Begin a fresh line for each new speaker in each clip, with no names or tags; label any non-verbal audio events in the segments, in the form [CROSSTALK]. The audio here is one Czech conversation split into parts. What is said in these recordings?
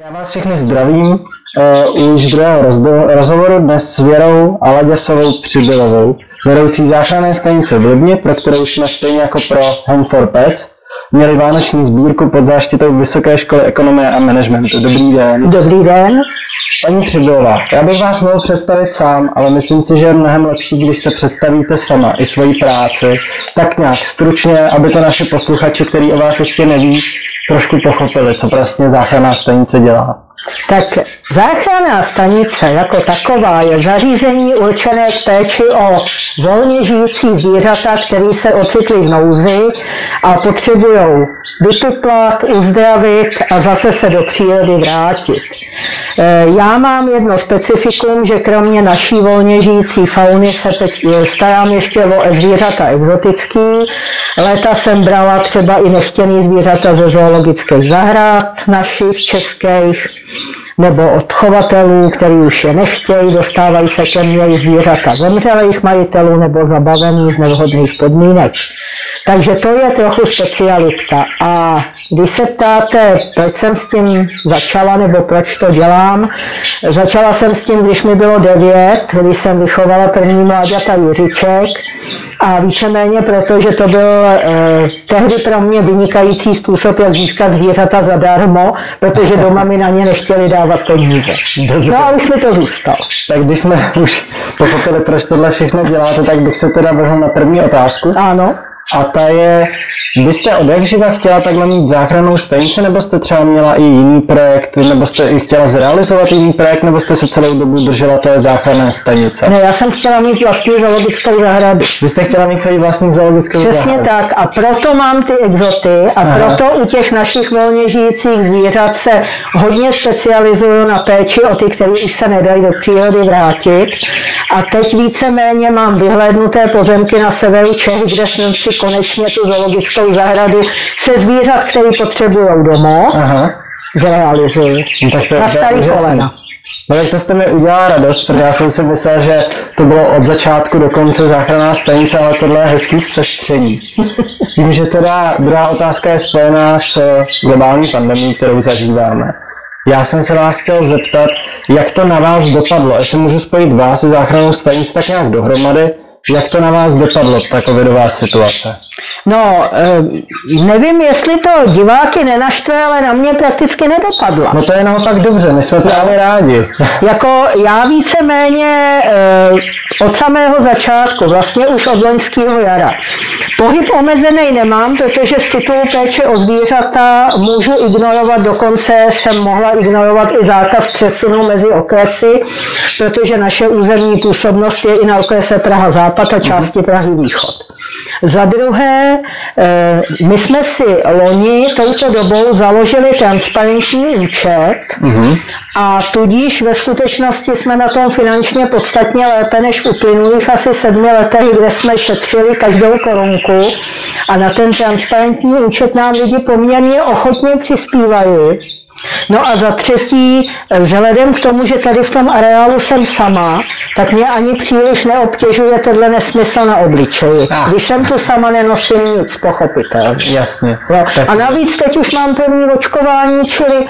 Já vás všechny zdravím uh, už druhého rozdo- rozhovoru dnes s Věrou Aladěsovou Přibylovou, vedoucí záchranné stanice v Libně, pro kterou jsme stejně jako pro Home for Pets měli vánoční sbírku pod záštitou Vysoké školy ekonomie a managementu. Dobrý den.
Dobrý den.
Paní Přibylová, já bych vás mohl představit sám, ale myslím si, že je mnohem lepší, když se představíte sama i svoji práci, tak nějak stručně, aby to naše posluchači, který o vás ještě neví, trošku pochopili, co vlastně záchranná stanice dělá.
Tak záchranná stanice jako taková je zařízení určené k péči o volně žijící zvířata, které se ocitly v nouzi a potřebují vytuplat, uzdravit a zase se do přírody vrátit. E, já mám jedno specifikum, že kromě naší volně žijící fauny se teď starám ještě o zvířata exotický. Léta jsem brala třeba i nechtěný zvířata ze zoologických zahrad našich českých nebo od chovatelů, který už je nechtějí, dostávají se ke mně i zvířata zemřelých majitelů nebo zabavený z nevhodných podmínek. Takže to je trochu specialitka. A když se ptáte, proč jsem s tím začala, nebo proč to dělám, začala jsem s tím, když mi bylo devět, když jsem vychovala první mláďata Jiřiček a víceméně proto, že to byl eh, tehdy pro mě vynikající způsob, jak získat zvířata zadarmo, protože doma mi na ně nechtěli dávat peníze. Dobře. No a už mi to zůstalo.
Tak když jsme už pochopili, proč tohle všechno děláte, tak bych se teda vrhl na první otázku.
Ano.
A ta je, vy jste od jak živa chtěla takhle mít záchrannou stanici, nebo jste třeba měla i jiný projekt, nebo jste i chtěla zrealizovat jiný projekt, nebo jste se celou dobu držela té záchranné stanice?
Ne, já jsem chtěla mít vlastní zoologickou zahradu.
Vy jste chtěla mít svoji vlastní zoologickou
Přesně
zahradu?
tak a proto mám ty exoty a
Aha.
proto u těch našich volně žijících zvířat se hodně specializuju na péči o ty, které už se nedají do přírody vrátit. A teď víceméně mám vyhlédnuté pozemky na severu Čech, kde jsem si konečně tu zoologickou zahradu se zvířat, které potřebují domov,
Aha.
zrealizuju.
No, tak to
Na starý kolena.
No tak to jste mi udělala radost, protože já jsem si myslel, že to bylo od začátku do konce záchranná stanice, ale tohle je hezký zpestření. S tím, že teda druhá otázka je spojená s eh, globální pandemí, kterou zažíváme. Já jsem se vás chtěl zeptat, jak to na vás dopadlo, jestli můžu spojit vás i záchrannou stanici tak nějak dohromady, jak to na vás dopadlo, ta covidová situace?
No, eh, nevím, jestli to diváky nenaštve, ale na mě prakticky nedopadla.
No to je naopak dobře, my jsme právě rádi.
Jako já víceméně eh, od samého začátku, vlastně už od loňského jara. Pohyb omezený nemám, protože z titulu péče o zvířata můžu ignorovat, dokonce jsem mohla ignorovat i zákaz přesunu mezi okresy, protože naše územní působnost je i na okrese Praha Západ a části Prahy Východ. Za druhé, eh, my jsme si loni touto dobou založili transparentní účet a tudíž ve skutečnosti jsme na tom finančně podstatně lépe než v uplynulých asi sedmi letech, kde jsme šetřili každou korunku a na ten transparentní účet nám lidi poměrně ochotně přispívají. No a za třetí, vzhledem k tomu, že tady v tom areálu jsem sama, tak mě ani příliš neobtěžuje tenhle nesmysl na obličeji.
Ah.
Když jsem tu sama, nenosím nic, pochopitelně.
Jasně. Tak-
A navíc teď už mám první očkování, čili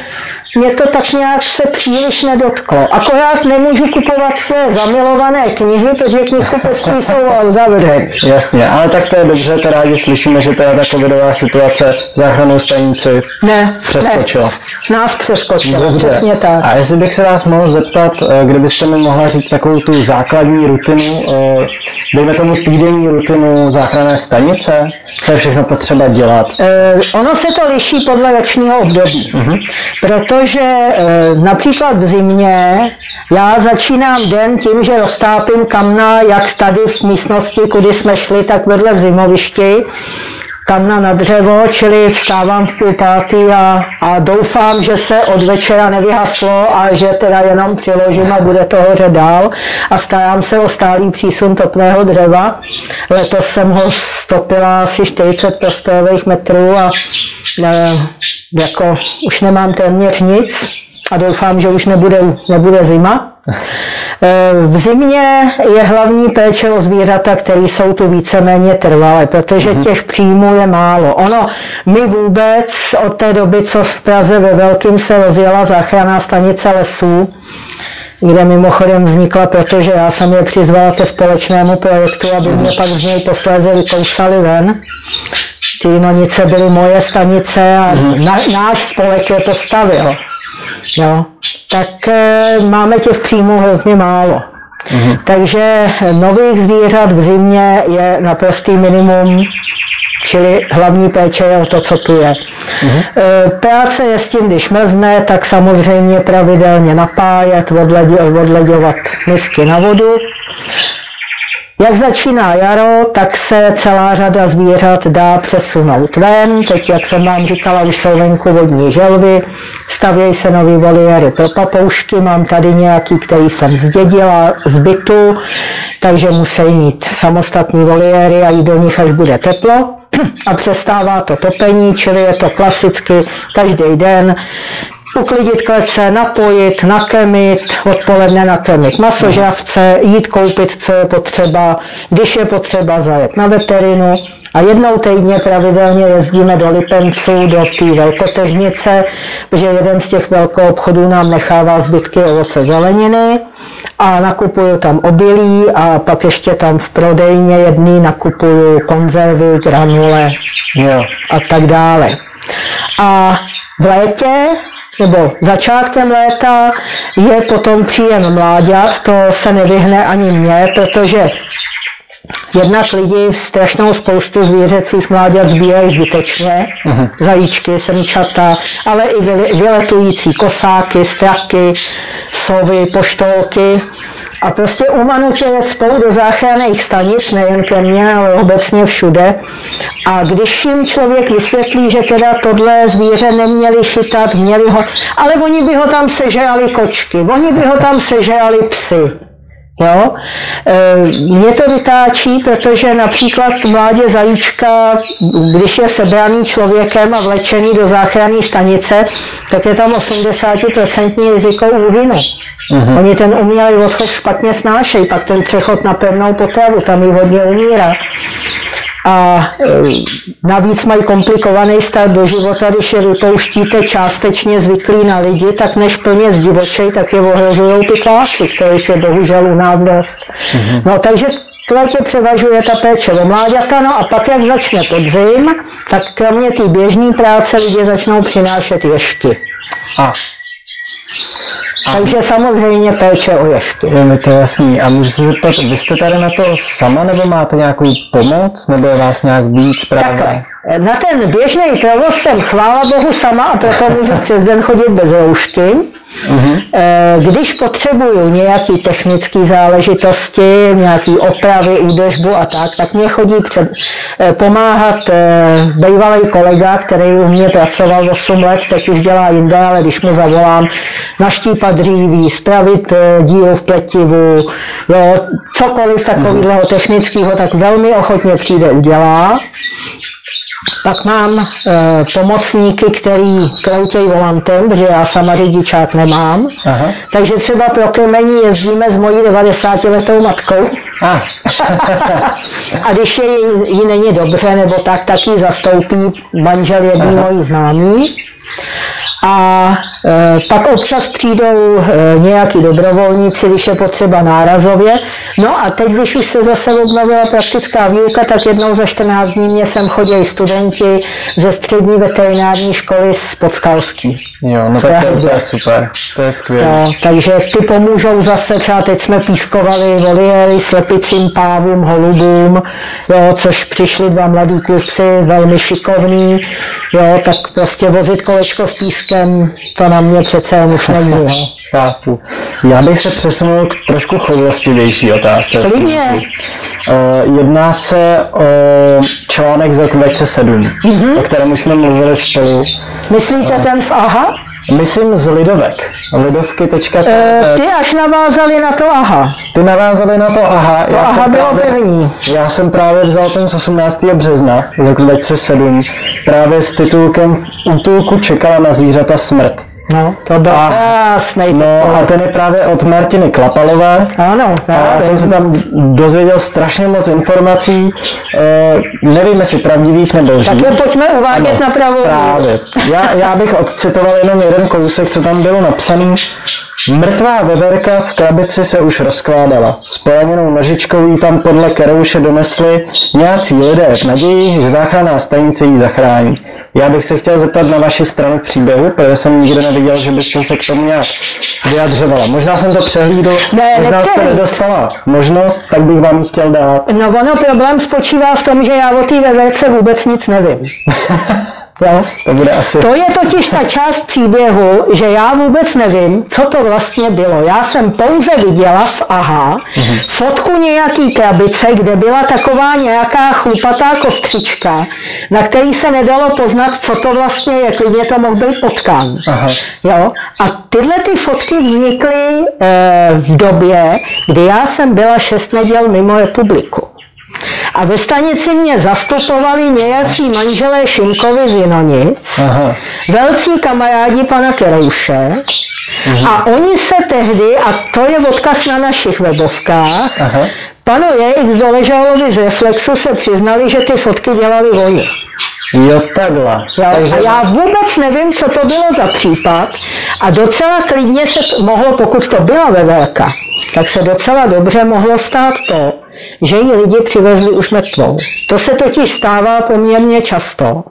mě to tak nějak se příliš nedotklo. Akorát nemůžu kupovat své zamilované knihy, protože knihkupectví jsou zavřeny.
Jasně, ale tak to je dobře, to rádi slyšíme, že teda ta covidová situace záchrannou stanici
Ne,
přeskočila.
ne, nás přeskočila,
Dobře.
přesně tak.
A jestli bych se vás mohl zeptat, eh, kdybyste mi mohla říct takovou tu základní rutinu, eh, dejme tomu týdenní rutinu záchranné stanice, co je všechno potřeba dělat.
Eh, Ono se to liší podle ročního období, protože eh, například v zimě já začínám den tím, že roztápím kamna, jak tady v místnosti, kudy jsme šli, tak vedle v zimovišti, kamna na dřevo, čili vstávám v půl pátý a, a doufám, že se od večera nevyhaslo a že teda jenom přiložím a bude to hoře dál a starám se o stálý přísun topného dřeva. Letos jsem ho stopila asi 40 prostorových metrů a e, jako už nemám téměř nic a doufám, že už nebude, nebude zima. E, v zimě je hlavní péče o zvířata, které jsou tu víceméně trvalé, protože mm-hmm. těch příjmů je málo. Ono, my vůbec od té doby, co v Praze ve Velkým se rozjela záchranná stanice lesů, kde mimochodem vznikla, protože já jsem je přizval ke společnému projektu, aby mě pak z něj posléze vykousali ven. Ty nonice byly moje stanice a mhm. na, náš spolek je postavil. Jo. Tak e, máme těch příjmů hrozně málo. Mm-hmm. Takže nových zvířat v zimě je naprostý minimum, čili hlavní péče je o to, co tu je. Mm-hmm. Práce je s tím, když mrzne, tak samozřejmě pravidelně napájet, odleděvat misky na vodu. Jak začíná jaro, tak se celá řada zvířat dá přesunout ven. Teď, jak jsem vám říkala, už jsou venku vodní želvy, stavějí se nový voliéry pro papoušky, mám tady nějaký, který jsem zdědila z bytu, takže musí mít samostatní voliéry a jít do nich, až bude teplo. [CLEARS THROAT] A přestává to topení, čili je to klasicky každý den uklidit klece, napojit, nakemit, odpoledne nakemit masožravce, jít koupit, co je potřeba, když je potřeba zajet na veterinu. A jednou týdně pravidelně jezdíme do Lipenců, do té velkotežnice, protože jeden z těch velkou obchodů nám nechává zbytky ovoce zeleniny a nakupuju tam obilí a pak ještě tam v prodejně jedný nakupuju konzervy, granule jo. a tak dále. A v létě nebo začátkem léta je potom příjem mláďat, to se nevyhne ani mně, protože Jednak lidi strašnou spoustu zvířecích mláďat zbírají zbytečně, uh-huh. zajíčky, semčata, ale i vyletující kosáky, straky, sovy, poštolky. A prostě umanutě jet spolu do záchranných stanic, nejen ke mně, ale obecně všude. A když jim člověk vysvětlí, že teda tohle zvíře neměli chytat, měli ho, ale oni by ho tam sežrali kočky, oni by ho tam sežrali psy. Jo? E, mě to vytáčí, protože například mládě zajíčka, když je sebraný člověkem a vlečený do záchranné stanice, tak je tam 80% riziko úhynu. Mm-hmm. Oni ten umělý odchod špatně snášejí, pak ten přechod na pevnou potravu, tam ji hodně umírá. A e, navíc mají komplikovaný start do života, když je vypouštíte částečně zvyklí na lidi, tak než plně zdivočej, tak je ohrožují ty klásy, kterých je bohužel u nás dost. Mm-hmm. No takže tě převažuje ta péče o mláďata, no a pak jak začne podzim, tak kromě té běžné práce lidi začnou přinášet ješky. A takže samozřejmě péče o ješky.
Je mi to jasný. A můžu se zeptat, vy jste tady na to sama, nebo máte nějakou pomoc, nebo je vás nějak víc právě?
Takhle. Na ten běžný provoz jsem chvála Bohu sama a proto můžu přes den chodit bez roušky. Mhm. Eh, když potřebuju nějaké technické záležitosti, nějaké opravy, údržbu a tak, tak mě chodí před, eh, pomáhat eh, bývalý kolega, který u mě pracoval 8 let, teď už dělá jinde, ale když mu zavolám naštípat dříví, spravit díl v pletivu, jo, cokoliv takového technického, tak velmi ochotně přijde udělá. Pak mám e, pomocníky, který kroutějí volantem, protože já sama řidičák nemám. Aha. Takže třeba pro kemení jezdíme s mojí 90 letou matkou. Ah. [LAUGHS] a když je jí není dobře nebo tak, tak ji zastoupí manžel jedný mojí známý. A e, pak občas přijdou e, nějaký dobrovolníci, když je potřeba nárazově. No a teď, když už se zase obnovila praktická výuka, tak jednou za 14 dní mě sem chodí studenti ze střední veterinární školy z Podskalský.
Jo, no tak to je super, to je skvělé. No,
takže ty pomůžou zase, třeba teď jsme pískovali voliéry slepicím pávům, holubům, jo, což přišli dva mladí kluci, velmi šikovní, jo, tak prostě vozit kolečko s pískem, to na mě přece už není, [LAUGHS] jo.
Chápu. Já bych se přesunul k trošku choulostivější otázce.
Klidně.
Uh, jedná se o článek z roku 2007, mm-hmm. o kterém jsme mluvili spolu.
Myslíte uh, ten v AHA?
Myslím z Lidovek. Lidovky.cz
e, Ty až navázali na to AHA.
Ty navázali na to AHA.
To já AHA bylo právě, první.
Já jsem právě vzal ten z 18. března z roku 2007 právě s titulkem Útulku čekala na zvířata smrt.
No, to byl
A-
krásnej
No a ten je právě od Martiny Klapalové.
Ano,
A já
právě.
jsem se tam dozvěděl strašně moc informací, eh, nevím jestli pravdivých nebo lží.
Tak je pojďme uvádět
Ano,
na pravou
Právě. Já, já bych odcitoval jenom jeden kousek, co tam bylo napsaný. Mrtvá veverka v krabici se už rozkládala. S poraněnou nožičkou jí tam podle Kerouše donesli nějací lidé v naději, že záchranná stanice jí zachrání. Já bych se chtěl zeptat na vaši stranu příběhu, protože jsem nikdy neviděl, že byste se k tomu nějak vyjadřovala. Možná jsem to přehlídl,
Ne,
možná jste nedostala možnost, tak bych vám ji chtěl dát.
No ono problém spočívá v tom, že já o té veverce vůbec nic nevím. [LAUGHS] Jo?
To bude asi...
To je totiž ta část příběhu, že já vůbec nevím, co to vlastně bylo. Já jsem pouze viděla v AHA fotku nějaký krabice, kde byla taková nějaká chlupatá kostřička, na který se nedalo poznat, co to vlastně je. Klidně to mohl být potkán.
Aha.
Jo? A tyhle ty fotky vznikly eh, v době, kdy já jsem byla šest neděl mimo republiku. A ve stanici mě zastupovali nějací manželé Šimkovi z Jinonic,
Aha.
velcí kamarádi pana Kerouše, a oni se tehdy, a to je odkaz na našich webovkách,
Aha.
panu J.X. Doležalovi z Reflexu se přiznali, že ty fotky dělali oni.
Jo, takhle.
Jo,
Takže
a já vůbec nevím, co to bylo za případ a docela klidně se mohlo, pokud to byla vevelka, tak se docela dobře mohlo stát to, že ji lidi přivezli už mrtvou. To se totiž stává poměrně často.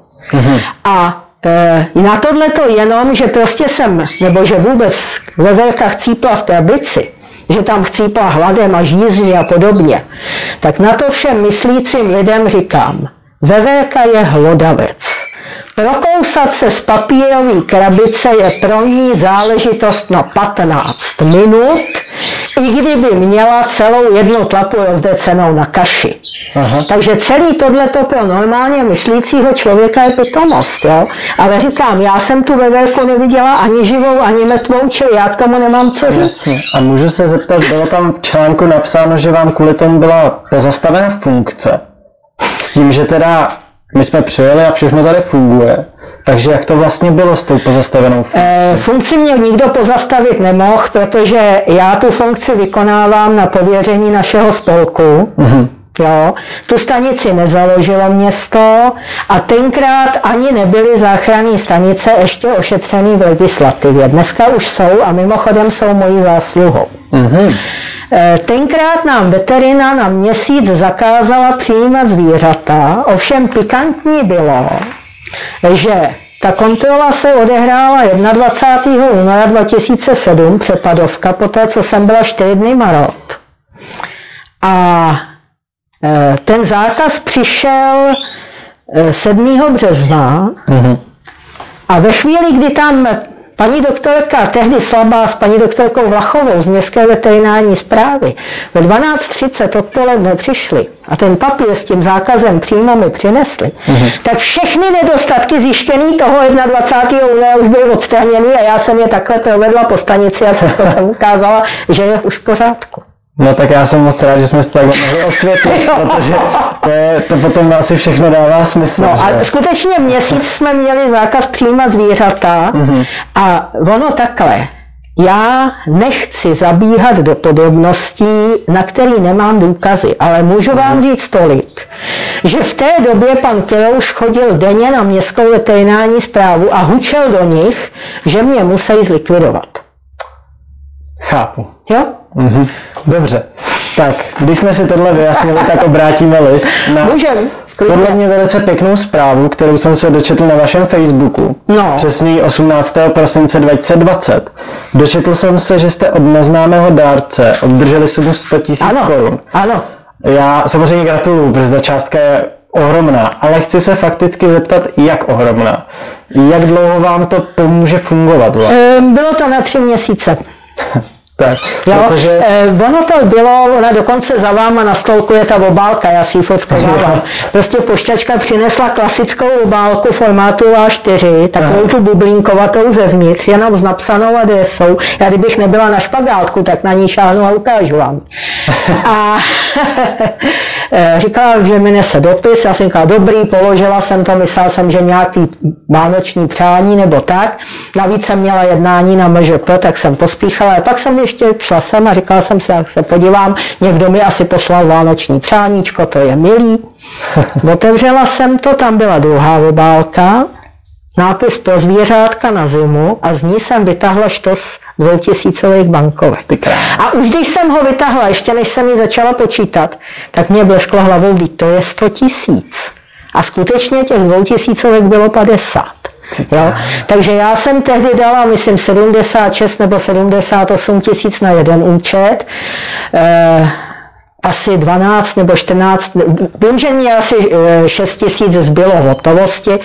A e, na tohle to jenom, že prostě jsem, nebo že vůbec vevelka chcípla v krabici, že tam chcípla hladem a žízní a podobně, tak na to všem myslícím lidem říkám, vevelka je hlodavec. Prokousat se z papírové krabice je pro ní záležitost na 15 minut, i kdyby měla celou jednu tlapu rozdecenou na kaši.
Aha.
Takže celý tohleto pro normálně myslícího člověka je pitomost, jo? Ale říkám, já jsem tu veverku neviděla ani živou, ani mrtvou, čili já k tomu nemám co říct.
Jasně. A můžu se zeptat, bylo tam v článku napsáno, že vám kvůli tomu byla pozastavena funkce. S tím, že teda my jsme přijeli a všechno tady funguje. Takže jak to vlastně bylo s tou pozastavenou funkcí?
Eh, Funkci mě nikdo pozastavit nemohl, protože já tu funkci vykonávám na pověření našeho spolku. Jo, tu stanici nezaložilo město a tenkrát ani nebyly záchranné stanice ještě ošetřený v legislativě. Dneska už jsou a mimochodem jsou mojí zásluhou. Eh, Tenkrát nám veterina na měsíc zakázala přijímat zvířata, ovšem pikantní bylo, že ta kontrola se odehrála 21. února 2007, přepadovka, poté co jsem byla 4 dny marot. A eh, ten zákaz přišel eh, 7. března a ve chvíli, kdy tam paní doktorka, tehdy slabá s paní doktorkou Vlachovou z Městské veterinární zprávy, ve 12.30 odpoledne přišli a ten papír s tím zákazem přímo mi přinesli, tak všechny nedostatky zjištěný toho 21. února už byly odstraněny a já jsem je takhle provedla po stanici a všechno jsem ukázala, že je už v pořádku.
No tak já jsem moc rád, že jsme se takhle mohli osvětlit, [LAUGHS] protože to, je, to potom asi všechno dává smysl.
No a
že?
skutečně měsíc jsme měli zákaz přijímat zvířata a ono takhle. Já nechci zabíhat do podrobností, na který nemám důkazy, ale můžu vám říct tolik, že v té době pan Kirouš chodil denně na městskou veterinární zprávu a hučel do nich, že mě musí zlikvidovat.
Chápu.
Jo?
Mhm. Dobře. Tak, když jsme si tohle vyjasnili, tak obrátíme list na
Můžem.
podle mě velice pěknou zprávu, kterou jsem se dočetl na vašem Facebooku.
No.
Přesný 18. prosince 2020. Dočetl jsem se, že jste od neznámého dárce obdrželi sumu 100 000
Ano,
korun.
ano.
Já samozřejmě gratuluju, protože ta částka je ohromná, ale chci se fakticky zeptat, jak ohromná. Jak dlouho vám to pomůže fungovat?
Ehm, Bylo to na tři měsíce. [LAUGHS]
Tak,
Jo,
protože...
eh, ono to bylo, ona dokonce za váma na stolku je ta obálka, já si ji fotkovávám. [LAUGHS] Prostě pošťačka přinesla klasickou obálku formátu A4, takovou tu bublinkovatou zevnitř, jenom s napsanou adresou. Já kdybych nebyla na špagátku, tak na ní šáhnu a ukážu vám. [LAUGHS] A [LAUGHS] eh, říkala, že mi nese dopis, já jsem říkala, dobrý, položila jsem to, myslela jsem, že nějaký vánoční přání nebo tak. Navíc jsem měla jednání na MŽP, tak jsem pospíchala, a pak jsem ještě šla sem a říkala jsem si, jak se podívám, někdo mi asi poslal vánoční přáníčko, to je milý. [LAUGHS] Otevřela jsem to, tam byla druhá obálka, nápis pro zvířátka na zimu a z ní jsem vytáhla štos dvoutisícových bankovek. A už když jsem ho vytáhla, ještě než jsem ji začala počítat, tak mě blesklo hlavou, to je 100 tisíc. A skutečně těch dvoutisícovek bylo 50. Jo? Takže já jsem tehdy dala, myslím, 76 nebo 78 tisíc na jeden účet. E, asi 12 nebo 14, vím, že mě asi 6 tisíc zbylo hotovosti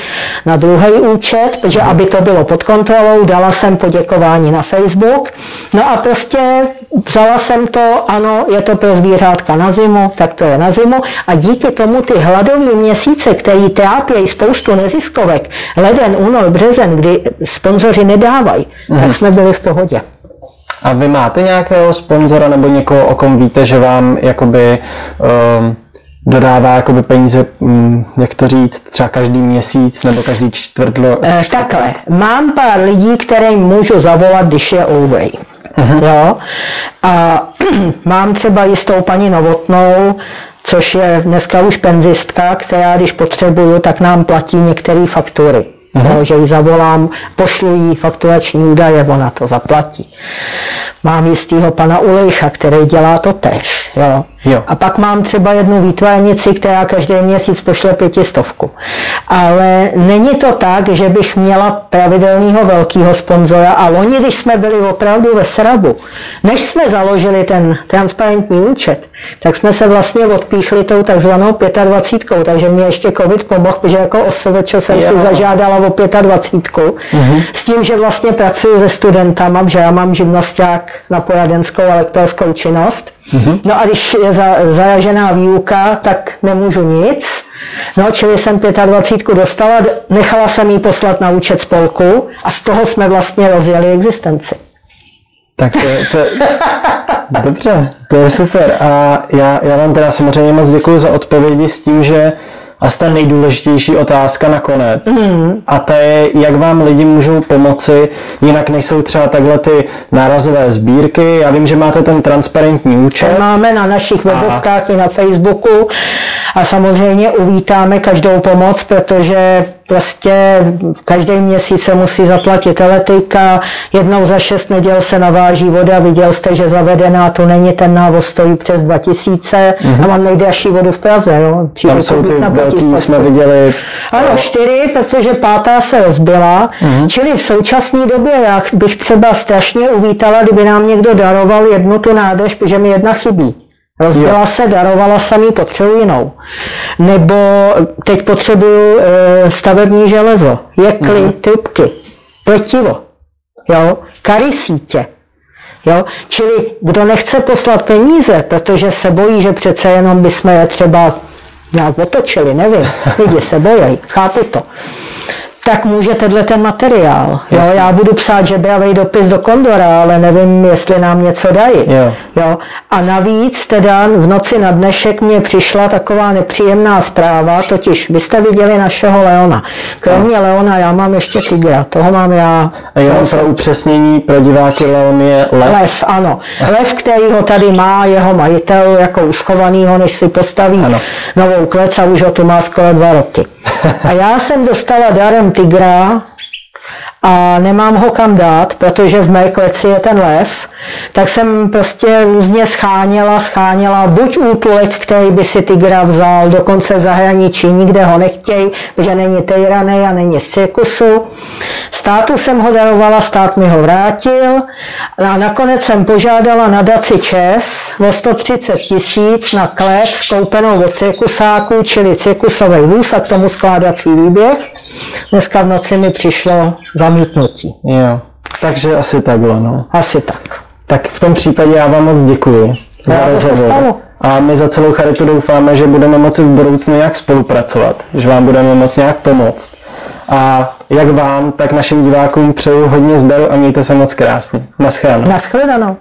na druhý účet, protože aby to bylo pod kontrolou, dala jsem poděkování na Facebook. No a prostě vzala jsem to, ano, je to pro zvířátka na zimu, tak to je na zimu. A díky tomu ty hladové měsíce, který trápějí spoustu neziskovek, leden, únor, březen, kdy sponzoři nedávají, mm. tak jsme byli v pohodě.
A vy máte nějakého sponzora nebo někoho, o kom víte, že vám jakoby um, dodává jakoby peníze, um, jak to říct, třeba každý měsíc nebo každý čtvrtlo?
Eh, takhle, mám pár lidí, kterým můžu zavolat, když je ovej. Uh-huh. Jo? A [CLEARS THROAT] mám třeba jistou paní Novotnou, což je dneska už penzistka, která když potřebuju, tak nám platí některé faktury. Uh-huh. No, že ji zavolám, pošlu jí fakturační údaje, ona to zaplatí. Mám jistýho pana Ulejcha, který dělá to tež. Jo.
Jo.
A pak mám třeba jednu výtvarnici, která každý měsíc pošle pětistovku. Ale není to tak, že bych měla pravidelného velkého sponzora. A oni, když jsme byli opravdu ve srabu, než jsme založili ten transparentní účet, tak jsme se vlastně odpíchli tou takzvanou 25. Takže mě ještě covid pomohl, protože jako OSVČ jsem jo. si zažádala o 25. Uh-huh. S tím, že vlastně pracuji se studentama, že já mám živnosták na poradenskou a lektorskou činnost. Mm-hmm. No a když je za, zaražená výuka, tak nemůžu nic. No, čili jsem 25 dostala, nechala jsem jí poslat na účet spolku a z toho jsme vlastně rozjeli existenci.
Tak to, to, [LAUGHS] dobře, to je super. A já, já vám teda samozřejmě moc děkuji za odpovědi s tím, že asi ta nejdůležitější otázka nakonec. Mm. A to je, jak vám lidi můžou pomoci, jinak nejsou třeba takhle ty nárazové sbírky. Já vím, že máte ten transparentní účet.
To máme na našich webovkách a... i na Facebooku a samozřejmě uvítáme každou pomoc, protože prostě každý měsíc se musí zaplatit elektrika, jednou za šest neděl se naváží voda, viděl jste, že zavedená to není, ten návoz stojí přes 2000 mm-hmm. a mám nejdražší vodu v Praze. Jo.
Přijde Tam jsou ty na velký, jsme viděli.
Ano, čtyři, protože pátá se rozbila, mm-hmm. čili v současné době já bych třeba strašně uvítala, kdyby nám někdo daroval jednu tu nádrž, protože mi jedna chybí. Rozbila jo. se, darovala jsem ji, potřebuji jinou. Nebo teď potřebuju e, stavební železo, jekly, mm. trubky, pletivo, jo, kary sítě. Jo? Čili kdo nechce poslat peníze, protože se bojí, že přece jenom bychom je třeba nějak otočili, nevím, [LAUGHS] lidi se bojí, chápu to tak může tenhle ten materiál. Jo, já budu psát žebravý dopis do Kondora, ale nevím, jestli nám něco dají.
Jo.
Jo. A navíc teda v noci na dnešek mě přišla taková nepříjemná zpráva, totiž vy jste viděli našeho Leona. Kromě no. Leona já mám ještě tigra, toho mám já.
A jenom pro upřesnění pro diváky Leon je lev.
Lev, ano. Lev, který ho tady má jeho majitel jako uschovanýho, než si postaví ano. novou klec a už ho tu má skoro dva roky. [LAUGHS] A já jsem dostala darem tygra a nemám ho kam dát, protože v mé kleci je ten lev, tak jsem prostě různě scháněla, scháněla buď útulek, který by si tygra vzal, dokonce zahraničí, nikde ho nechtějí, protože není tejraný a není z cirkusu. Státu jsem ho darovala, stát mi ho vrátil a nakonec jsem požádala na Daci Čes o 130 tisíc na klec koupenou od cirkusáků, čili cirkusový vůz a k tomu skládací výběh. Dneska v noci mi přišlo zamítnutí.
Jo, takže asi takhle, no.
Asi tak.
Tak v tom případě já vám moc děkuji za
Rádo se
rozhovor. A my za celou charitu doufáme, že budeme moci v budoucnu nějak spolupracovat, že vám budeme moci nějak pomoct. A jak vám, tak našim divákům přeju hodně zdaru a mějte se moc krásně. Naschledanou.
Naschledanou.